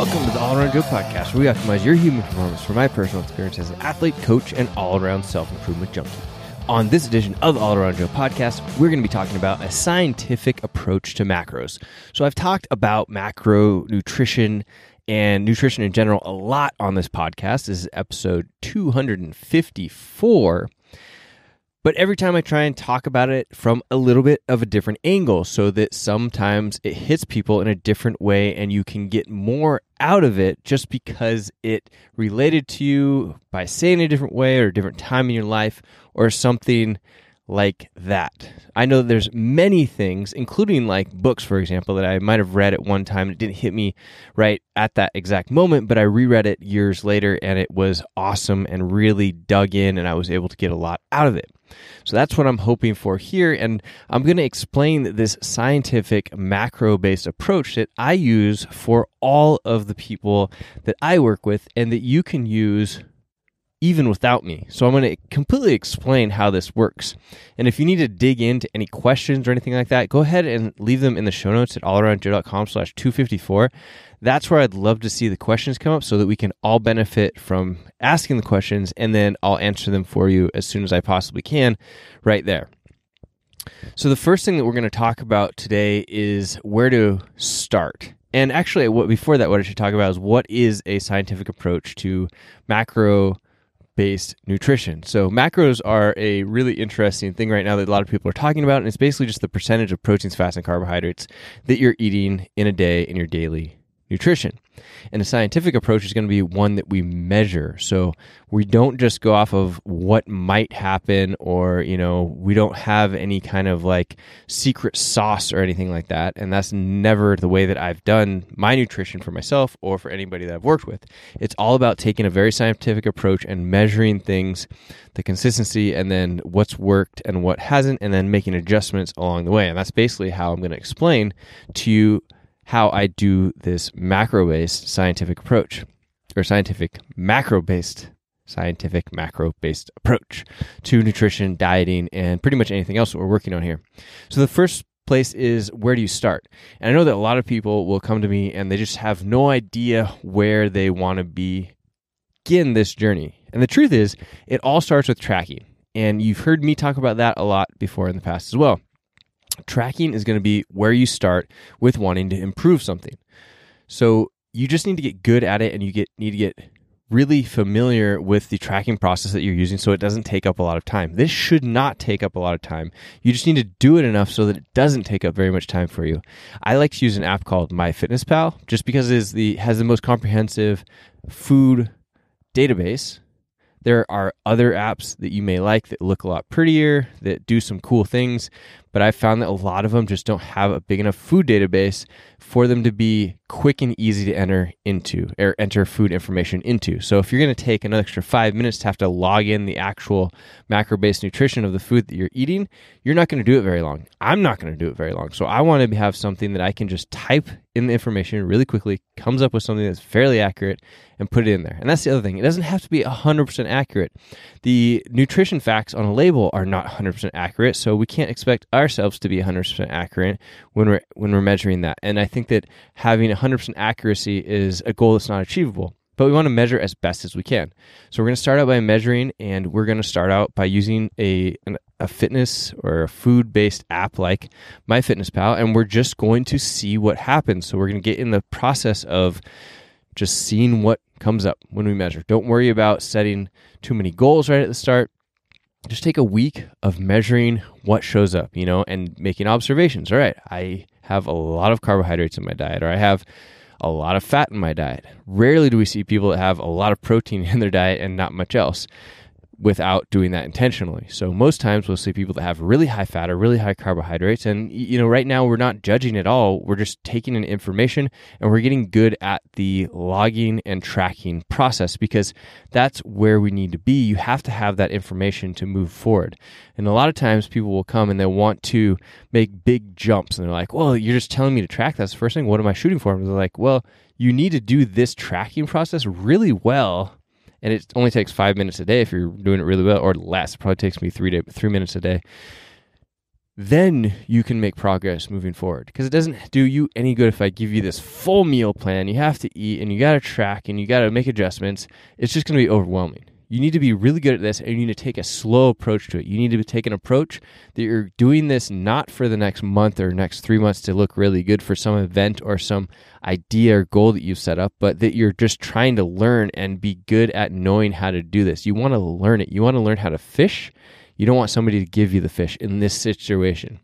Welcome to the All Around Joe podcast, where we optimize your human performance from my personal experience as an athlete, coach, and all around self improvement junkie. On this edition of the All Around Joe podcast, we're going to be talking about a scientific approach to macros. So, I've talked about macro nutrition and nutrition in general a lot on this podcast. This is episode 254. But every time I try and talk about it from a little bit of a different angle so that sometimes it hits people in a different way and you can get more out of it just because it related to you by saying a different way or a different time in your life or something like that. I know that there's many things, including like books, for example, that I might have read at one time. It didn't hit me right at that exact moment, but I reread it years later and it was awesome and really dug in and I was able to get a lot out of it. So that's what I'm hoping for here. And I'm going to explain this scientific macro based approach that I use for all of the people that I work with and that you can use even without me. So I'm going to completely explain how this works. And if you need to dig into any questions or anything like that, go ahead and leave them in the show notes at allaroundjoe.com slash 254. That's where I'd love to see the questions come up so that we can all benefit from asking the questions and then I'll answer them for you as soon as I possibly can right there. So the first thing that we're going to talk about today is where to start. And actually, what before that, what I should talk about is what is a scientific approach to macro based nutrition. So macros are a really interesting thing right now that a lot of people are talking about, and it's basically just the percentage of proteins, fats, and carbohydrates that you're eating in a day in your daily nutrition. And a scientific approach is going to be one that we measure. So we don't just go off of what might happen or, you know, we don't have any kind of like secret sauce or anything like that. And that's never the way that I've done my nutrition for myself or for anybody that I've worked with. It's all about taking a very scientific approach and measuring things, the consistency, and then what's worked and what hasn't, and then making adjustments along the way. And that's basically how I'm going to explain to you how I do this macro based scientific approach or scientific macro based scientific macro based approach to nutrition, dieting, and pretty much anything else that we're working on here. So the first place is where do you start? And I know that a lot of people will come to me and they just have no idea where they want to begin this journey. And the truth is, it all starts with tracking. And you've heard me talk about that a lot before in the past as well. Tracking is going to be where you start with wanting to improve something. So you just need to get good at it and you get need to get really familiar with the tracking process that you're using so it doesn't take up a lot of time. This should not take up a lot of time. You just need to do it enough so that it doesn't take up very much time for you. I like to use an app called MyFitnessPal just because it is the has the most comprehensive food database there are other apps that you may like that look a lot prettier, that do some cool things, but I found that a lot of them just don't have a big enough food database for them to be quick and easy to enter into or enter food information into. So if you're going to take an extra five minutes to have to log in the actual macro based nutrition of the food that you're eating, you're not going to do it very long. I'm not going to do it very long. So I want to have something that I can just type in the information really quickly, comes up with something that's fairly accurate, and put it in there. And that's the other thing. It doesn't have to be 100% accurate. The nutrition facts on a label are not 100% accurate, so we can't expect ourselves to be 100% accurate when we're when we're measuring that. And I think that having 100% accuracy is a goal that's not achievable but we want to measure as best as we can. So we're going to start out by measuring, and we're going to start out by using a an, a fitness or a food based app like MyFitnessPal, and we're just going to see what happens. So we're going to get in the process of just seeing what comes up when we measure. Don't worry about setting too many goals right at the start. Just take a week of measuring what shows up, you know, and making observations. All right, I have a lot of carbohydrates in my diet, or I have a lot of fat in my diet. Rarely do we see people that have a lot of protein in their diet and not much else without doing that intentionally. So most times we'll see people that have really high fat or really high carbohydrates and you know right now we're not judging at all. We're just taking in information and we're getting good at the logging and tracking process because that's where we need to be. You have to have that information to move forward. And a lot of times people will come and they want to make big jumps and they're like, "Well, you're just telling me to track that's the first thing. What am I shooting for?" And they're like, "Well, you need to do this tracking process really well and it only takes five minutes a day if you're doing it really well, or less. It probably takes me three to three minutes a day. then you can make progress moving forward because it doesn't do you any good if I give you this full meal plan. You have to eat and you got to track and you got to make adjustments. It's just going to be overwhelming. You need to be really good at this and you need to take a slow approach to it. You need to take an approach that you're doing this not for the next month or next three months to look really good for some event or some idea or goal that you've set up, but that you're just trying to learn and be good at knowing how to do this. You want to learn it. You want to learn how to fish. You don't want somebody to give you the fish in this situation.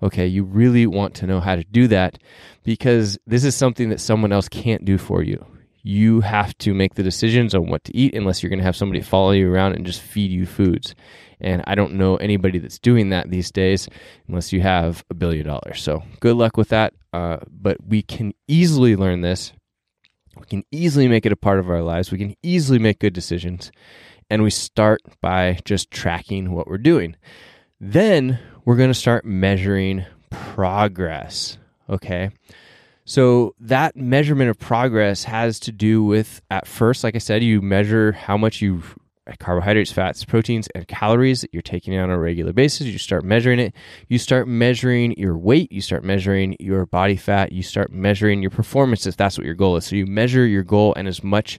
Okay, you really want to know how to do that because this is something that someone else can't do for you you have to make the decisions on what to eat unless you're going to have somebody follow you around and just feed you foods. And I don't know anybody that's doing that these days unless you have a billion dollars. So good luck with that. Uh, but we can easily learn this. We can easily make it a part of our lives. We can easily make good decisions. And we start by just tracking what we're doing. Then we're going to start measuring progress. Okay. So that measurement of progress has to do with at first, like I said, you measure how much you carbohydrates, fats, proteins, and calories that you're taking on a regular basis. You start measuring it. You start measuring your weight. You start measuring your body fat. You start measuring your performance if that's what your goal is. So you measure your goal and as much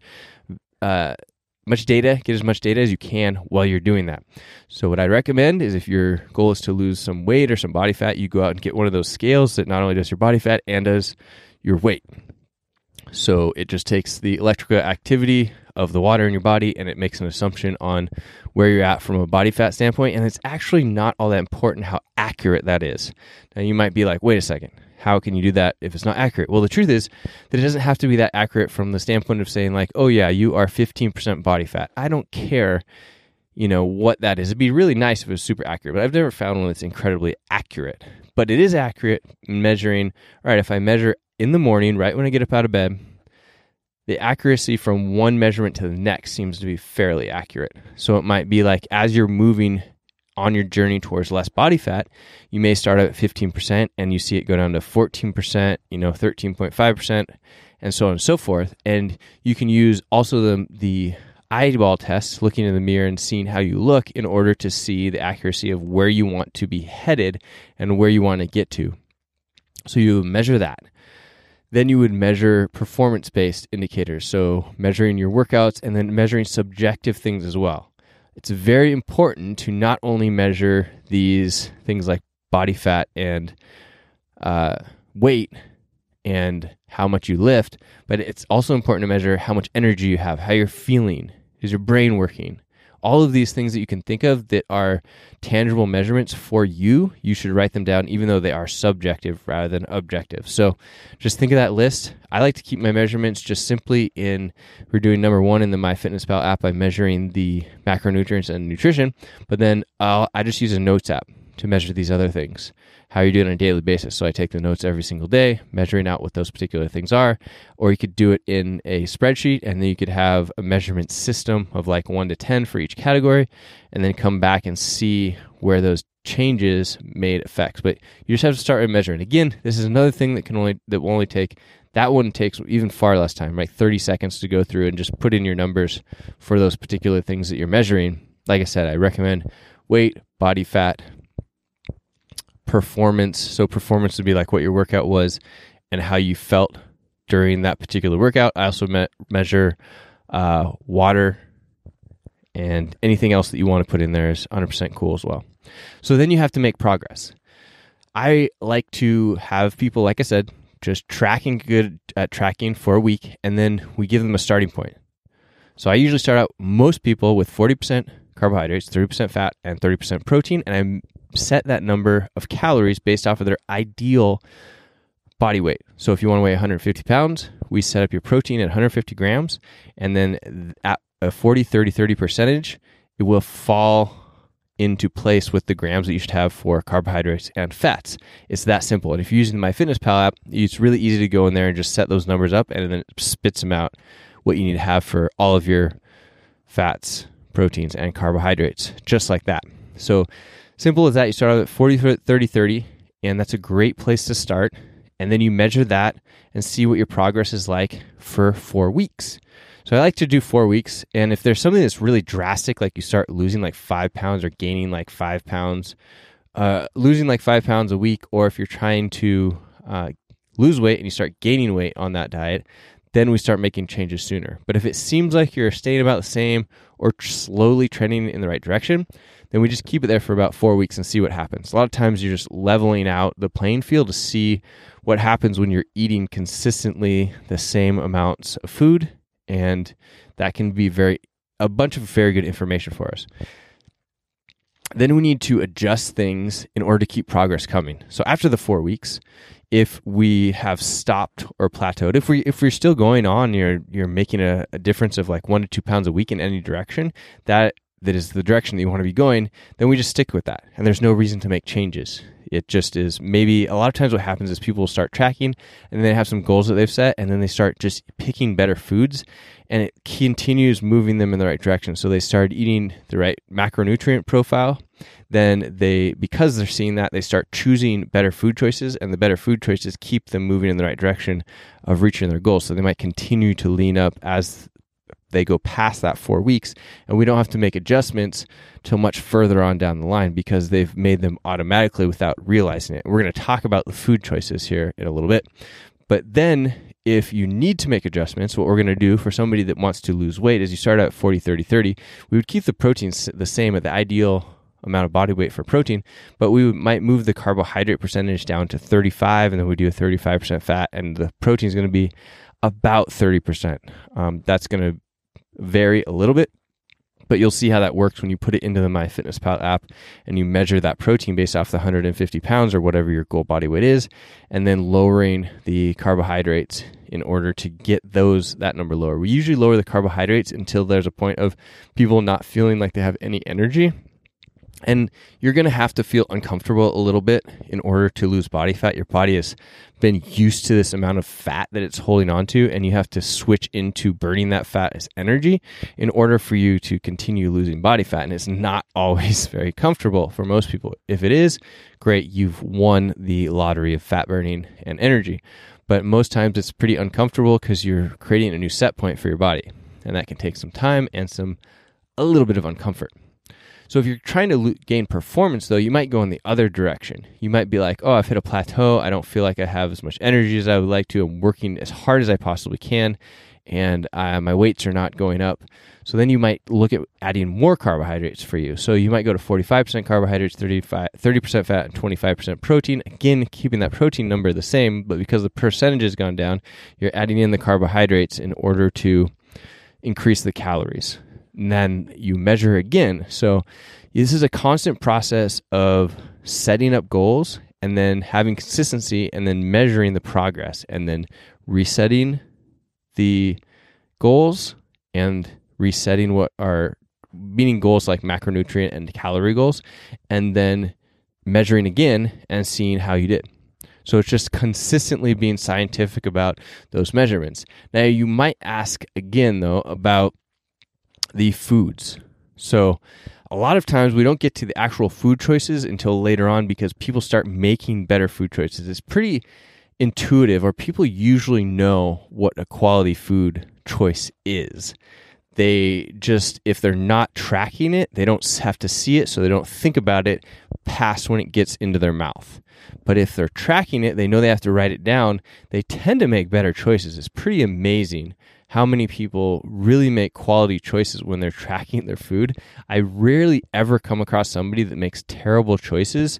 uh, much data, get as much data as you can while you're doing that. So what I recommend is if your goal is to lose some weight or some body fat, you go out and get one of those scales that not only does your body fat and does your weight. So it just takes the electrical activity of the water in your body and it makes an assumption on where you're at from a body fat standpoint. And it's actually not all that important how accurate that is. Now you might be like, wait a second, how can you do that if it's not accurate? Well, the truth is that it doesn't have to be that accurate from the standpoint of saying, like, oh, yeah, you are 15% body fat. I don't care, you know, what that is. It'd be really nice if it was super accurate, but I've never found one that's incredibly accurate. But it is accurate in measuring, all right, if I measure in the morning, right when I get up out of bed, the accuracy from one measurement to the next seems to be fairly accurate. So it might be like as you're moving on your journey towards less body fat, you may start at 15% and you see it go down to 14%, you know, 13.5%, and so on and so forth. And you can use also the, the eyeball test, looking in the mirror and seeing how you look in order to see the accuracy of where you want to be headed and where you want to get to. So you measure that. Then you would measure performance based indicators. So measuring your workouts and then measuring subjective things as well it's very important to not only measure these things like body fat and uh, weight and how much you lift, but it's also important to measure how much energy you have, how you're feeling, is your brain working, all of these things that you can think of that are tangible measurements for you, you should write them down, even though they are subjective rather than objective. So just think of that list. I like to keep my measurements just simply in, we're doing number one in the MyFitnessPal app by measuring the macronutrients and nutrition, but then I'll, I just use a notes app to measure these other things how you're doing on a daily basis. So I take the notes every single day, measuring out what those particular things are. Or you could do it in a spreadsheet, and then you could have a measurement system of like one to 10 for each category, and then come back and see where those changes made effects. But you just have to start measuring. Again, this is another thing that can only that will only take that one takes even far less time, right? 30 seconds to go through and just put in your numbers for those particular things that you're measuring. Like I said, I recommend weight, body fat, performance. So performance would be like what your workout was and how you felt during that particular workout. I also me- measure uh, water and anything else that you want to put in there is 100% cool as well. So then you have to make progress. I like to have people, like I said, just tracking good at tracking for a week, and then we give them a starting point. So I usually start out most people with 40% carbohydrates, 30% fat, and 30% protein, and I set that number of calories based off of their ideal body weight. So if you want to weigh 150 pounds, we set up your protein at 150 grams, and then at a 40, 30, 30 percentage, it will fall into place with the grams that you should have for carbohydrates and fats. It's that simple. And if you're using the MyFitnessPal app, it's really easy to go in there and just set those numbers up, and then it spits them out what you need to have for all of your fats, proteins, and carbohydrates, just like that. So Simple as that. You start out at 40, 30, 30, and that's a great place to start. And then you measure that and see what your progress is like for four weeks. So I like to do four weeks. And if there's something that's really drastic, like you start losing like five pounds or gaining like five pounds uh, losing like five pounds a week, or if you're trying to uh, lose weight and you start gaining weight on that diet, then we start making changes sooner. But if it seems like you're staying about the same or slowly trending in the right direction, then we just keep it there for about four weeks and see what happens. A lot of times you're just leveling out the playing field to see what happens when you're eating consistently the same amounts of food. And that can be very, a bunch of very good information for us. Then we need to adjust things in order to keep progress coming. So after the four weeks, if we have stopped or plateaued, if we if we're still going on, you're you're making a, a difference of like one to two pounds a week in any direction, that that is the direction that you want to be going, then we just stick with that. And there's no reason to make changes. It just is maybe a lot of times what happens is people start tracking and they have some goals that they've set and then they start just picking better foods and it continues moving them in the right direction. So they start eating the right macronutrient profile then they because they're seeing that they start choosing better food choices and the better food choices keep them moving in the right direction of reaching their goals so they might continue to lean up as they go past that four weeks and we don't have to make adjustments till much further on down the line because they've made them automatically without realizing it we're going to talk about the food choices here in a little bit but then if you need to make adjustments, what we're going to do for somebody that wants to lose weight is you start out 40, 30, 30. We would keep the proteins the same at the ideal amount of body weight for protein, but we might move the carbohydrate percentage down to 35 and then we do a 35% fat and the protein is going to be about 30%. Um, that's going to vary a little bit, but you'll see how that works when you put it into the MyFitnessPal app and you measure that protein based off the 150 pounds or whatever your goal body weight is, and then lowering the carbohydrates in order to get those that number lower. We usually lower the carbohydrates until there's a point of people not feeling like they have any energy and you're going to have to feel uncomfortable a little bit in order to lose body fat. Your body has been used to this amount of fat that it's holding on to, and you have to switch into burning that fat as energy in order for you to continue losing body fat. And it's not always very comfortable for most people. If it is, great, you've won the lottery of fat burning and energy. But most times it's pretty uncomfortable because you're creating a new set point for your body. And that can take some time and some a little bit of uncomfort. So if you're trying to gain performance, though, you might go in the other direction. You might be like, oh, I've hit a plateau. I don't feel like I have as much energy as I would like to. I'm working as hard as I possibly can, and uh, my weights are not going up. So then you might look at adding more carbohydrates for you. So you might go to 45% carbohydrates, 35, 30% fat, and 25% protein. Again, keeping that protein number the same, but because the percentage has gone down, you're adding in the carbohydrates in order to increase the calories and then you measure again. So this is a constant process of setting up goals and then having consistency and then measuring the progress and then resetting the goals and resetting what are meaning goals like macronutrient and calorie goals and then measuring again and seeing how you did. So it's just consistently being scientific about those measurements. Now you might ask again though about the foods. So, a lot of times we don't get to the actual food choices until later on because people start making better food choices. It's pretty intuitive, or people usually know what a quality food choice is. They just, if they're not tracking it, they don't have to see it, so they don't think about it past when it gets into their mouth. But if they're tracking it, they know they have to write it down, they tend to make better choices. It's pretty amazing how many people really make quality choices when they're tracking their food. I rarely ever come across somebody that makes terrible choices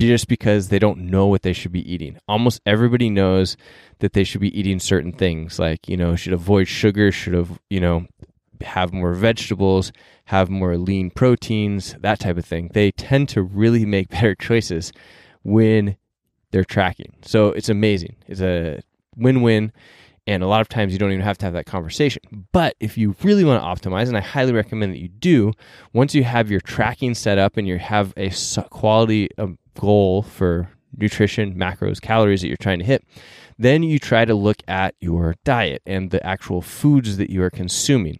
just because they don't know what they should be eating. Almost everybody knows that they should be eating certain things, like, you know, should avoid sugar, should have, you know, have more vegetables, have more lean proteins, that type of thing. They tend to really make better choices when they're tracking. So it's amazing. It's a win win. And a lot of times you don't even have to have that conversation. But if you really want to optimize, and I highly recommend that you do, once you have your tracking set up and you have a quality goal for nutrition, macros, calories that you're trying to hit, then you try to look at your diet and the actual foods that you are consuming.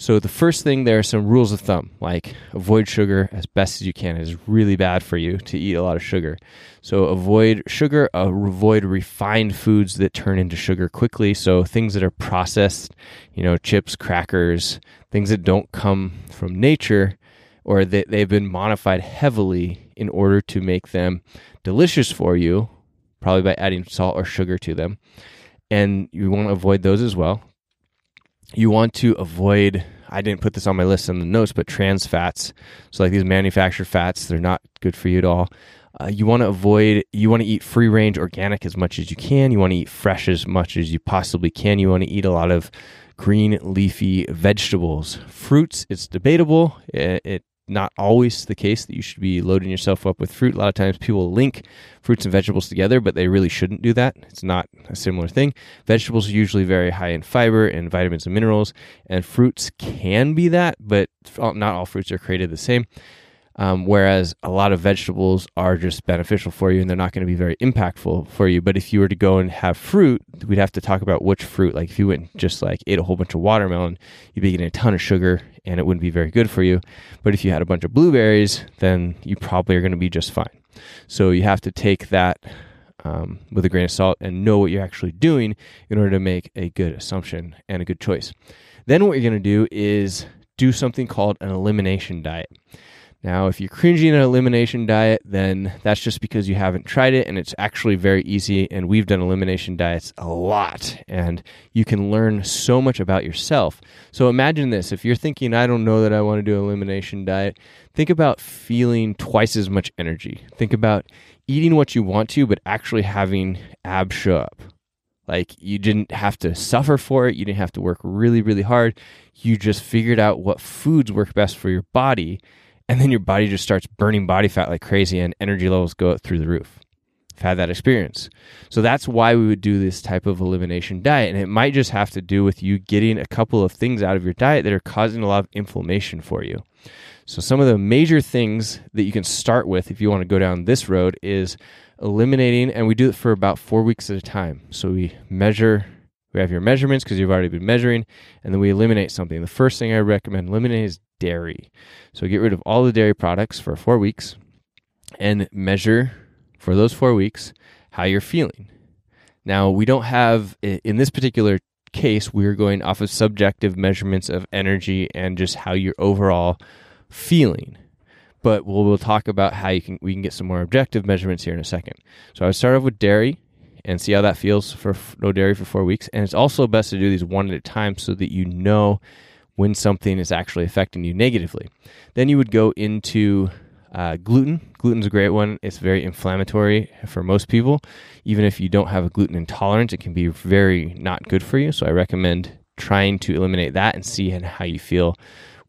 So the first thing there are some rules of thumb, like avoid sugar as best as you can. It is really bad for you to eat a lot of sugar. So avoid sugar, avoid refined foods that turn into sugar quickly. So things that are processed, you know, chips, crackers, things that don't come from nature or that they've been modified heavily in order to make them delicious for you, probably by adding salt or sugar to them. And you want to avoid those as well. You want to avoid, I didn't put this on my list in the notes, but trans fats. So, like these manufactured fats, they're not good for you at all. Uh, you want to avoid, you want to eat free range organic as much as you can. You want to eat fresh as much as you possibly can. You want to eat a lot of green leafy vegetables. Fruits, it's debatable. It, it not always the case that you should be loading yourself up with fruit. A lot of times people link fruits and vegetables together, but they really shouldn't do that. It's not a similar thing. Vegetables are usually very high in fiber and vitamins and minerals, and fruits can be that, but not all fruits are created the same. Um, whereas a lot of vegetables are just beneficial for you and they're not going to be very impactful for you. But if you were to go and have fruit, we'd have to talk about which fruit. Like if you went and just like ate a whole bunch of watermelon, you'd be getting a ton of sugar and it wouldn't be very good for you. But if you had a bunch of blueberries, then you probably are going to be just fine. So you have to take that um, with a grain of salt and know what you're actually doing in order to make a good assumption and a good choice. Then what you're going to do is do something called an elimination diet. Now, if you're cringing an elimination diet, then that's just because you haven't tried it, and it's actually very easy. And we've done elimination diets a lot, and you can learn so much about yourself. So imagine this if you're thinking, I don't know that I want to do an elimination diet, think about feeling twice as much energy. Think about eating what you want to, but actually having abs show up. Like you didn't have to suffer for it, you didn't have to work really, really hard. You just figured out what foods work best for your body and then your body just starts burning body fat like crazy and energy levels go through the roof. I've had that experience. So that's why we would do this type of elimination diet. And it might just have to do with you getting a couple of things out of your diet that are causing a lot of inflammation for you. So, some of the major things that you can start with if you want to go down this road is eliminating, and we do it for about four weeks at a time. So, we measure we have your measurements because you've already been measuring, and then we eliminate something. The first thing I recommend eliminate is dairy. So get rid of all the dairy products for four weeks and measure for those four weeks how you're feeling. Now, we don't have, in this particular case, we're going off of subjective measurements of energy and just how you're overall feeling. But we'll, we'll talk about how you can we can get some more objective measurements here in a second. So I would start off with dairy and see how that feels for no dairy for four weeks. And it's also best to do these one at a time so that you know when something is actually affecting you negatively. Then you would go into uh, gluten. Gluten's a great one. It's very inflammatory for most people. Even if you don't have a gluten intolerance, it can be very not good for you. So I recommend trying to eliminate that and see how you feel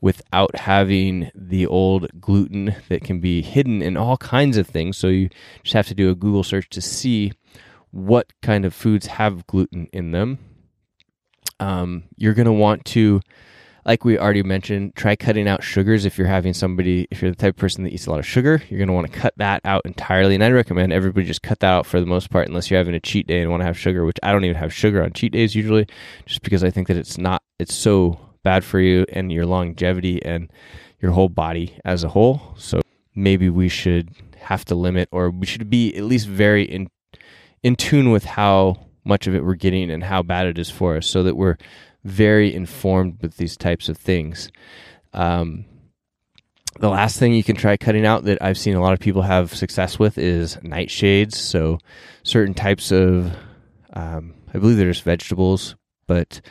without having the old gluten that can be hidden in all kinds of things. So you just have to do a Google search to see what kind of foods have gluten in them. Um, you're going to want to, like we already mentioned, try cutting out sugars if you're having somebody, if you're the type of person that eats a lot of sugar, you're going to want to cut that out entirely. And I recommend everybody just cut that out for the most part, unless you're having a cheat day and want to have sugar, which I don't even have sugar on cheat days usually, just because I think that it's not, it's so bad for you and your longevity and your whole body as a whole. So maybe we should have to limit or we should be at least very in in tune with how much of it we're getting and how bad it is for us so that we're very informed with these types of things. Um, the last thing you can try cutting out that I've seen a lot of people have success with is nightshades. So, certain types of, um, I believe they're just vegetables, but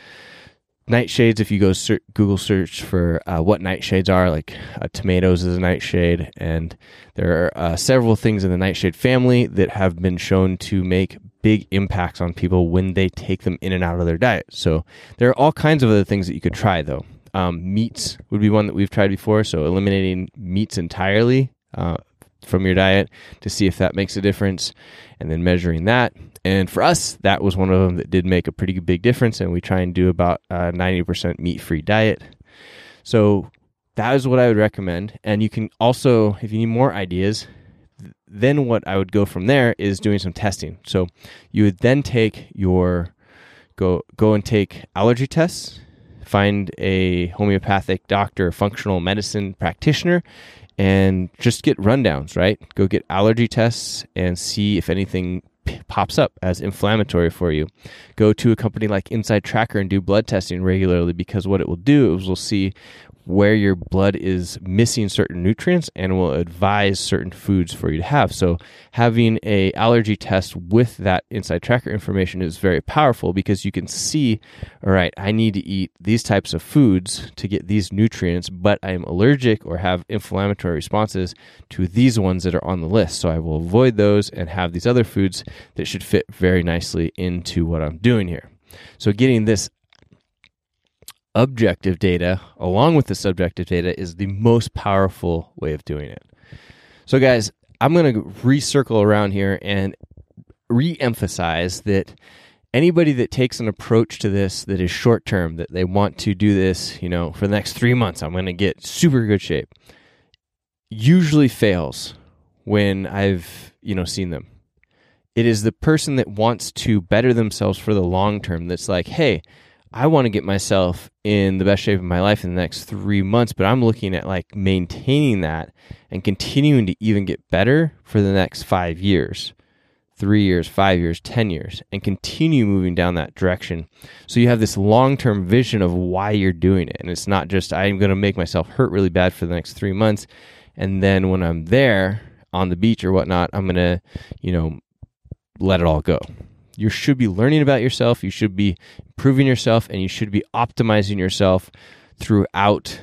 nightshades, if you go ser- Google search for uh, what nightshades are, like uh, tomatoes is a nightshade, and there are uh, several things in the nightshade family that have been shown to make big impacts on people when they take them in and out of their diet. So there are all kinds of other things that you could try, though. Um, meats would be one that we've tried before, so eliminating meats entirely uh, from your diet to see if that makes a difference, and then measuring that. And for us, that was one of them that did make a pretty big difference. And we try and do about a 90% meat free diet. So that is what I would recommend. And you can also, if you need more ideas, then what I would go from there is doing some testing. So you would then take your go go and take allergy tests, find a homeopathic doctor, functional medicine practitioner, and just get rundowns. Right, go get allergy tests and see if anything pops up as inflammatory for you. Go to a company like InsideTracker and do blood testing regularly because what it will do is we'll see where your blood is missing certain nutrients and will advise certain foods for you to have. So having a allergy test with that InsideTracker information is very powerful because you can see, all right, I need to eat these types of foods to get these nutrients, but I'm allergic or have inflammatory responses to these ones that are on the list. So I will avoid those and have these other foods that should fit very nicely into what I'm doing here. So getting this objective data along with the subjective data is the most powerful way of doing it. So, guys, I'm going to recircle around here and re emphasize that anybody that takes an approach to this that is short term, that they want to do this, you know, for the next three months, I'm going to get super good shape, usually fails when I've, you know, seen them. It is the person that wants to better themselves for the long term that's like, hey, I want to get myself in the best shape of my life in the next three months, but I'm looking at like maintaining that and continuing to even get better for the next five years, three years, five years, 10 years, and continue moving down that direction. So you have this long term vision of why you're doing it. And it's not just, I'm going to make myself hurt really bad for the next three months. And then when I'm there on the beach or whatnot, I'm going to, you know, let it all go you should be learning about yourself, you should be improving yourself, and you should be optimizing yourself throughout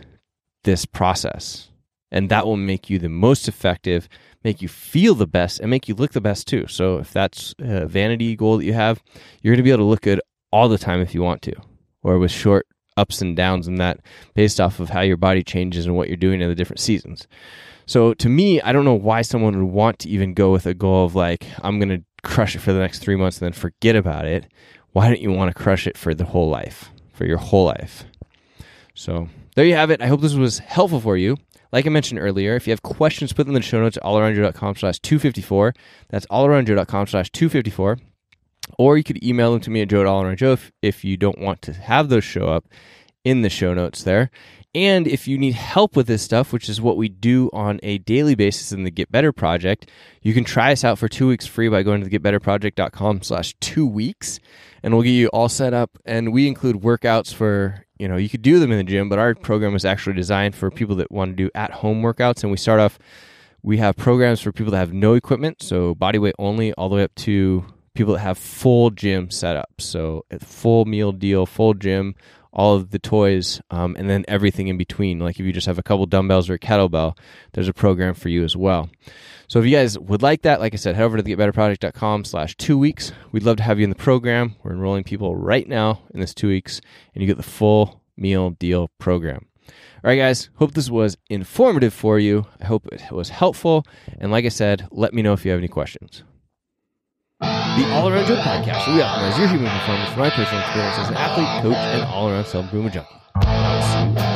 this process. And that will make you the most effective, make you feel the best, and make you look the best too. So if that's a vanity goal that you have, you're going to be able to look good all the time if you want to, or with short ups and downs and that based off of how your body changes and what you're doing in the different seasons. So to me, I don't know why someone would want to even go with a goal of like, I'm going to crush it for the next three months and then forget about it, why don't you want to crush it for the whole life, for your whole life? So there you have it. I hope this was helpful for you. Like I mentioned earlier, if you have questions, put them in the show notes at allaroundjoe.com slash 254. That's allaroundjoe.com slash 254. Or you could email them to me at joe at if, if you don't want to have those show up in the show notes there. And if you need help with this stuff, which is what we do on a daily basis in the Get Better Project, you can try us out for two weeks free by going to the getbetterproject.com slash two weeks. And we'll get you all set up. And we include workouts for, you know, you could do them in the gym, but our program is actually designed for people that want to do at home workouts. And we start off, we have programs for people that have no equipment, so body weight only, all the way up to people that have full gym setup. So full meal deal, full gym, all of the toys, um, and then everything in between. Like if you just have a couple dumbbells or a kettlebell, there's a program for you as well. So if you guys would like that, like I said, head over to the getbetterproject.com slash two weeks. We'd love to have you in the program. We're enrolling people right now in this two weeks, and you get the full meal deal program. All right, guys, hope this was informative for you. I hope it was helpful. And like I said, let me know if you have any questions the All Around Joe Podcast, where we optimize your human performance from my personal experience as an athlete, coach, and all around self improvement junkie.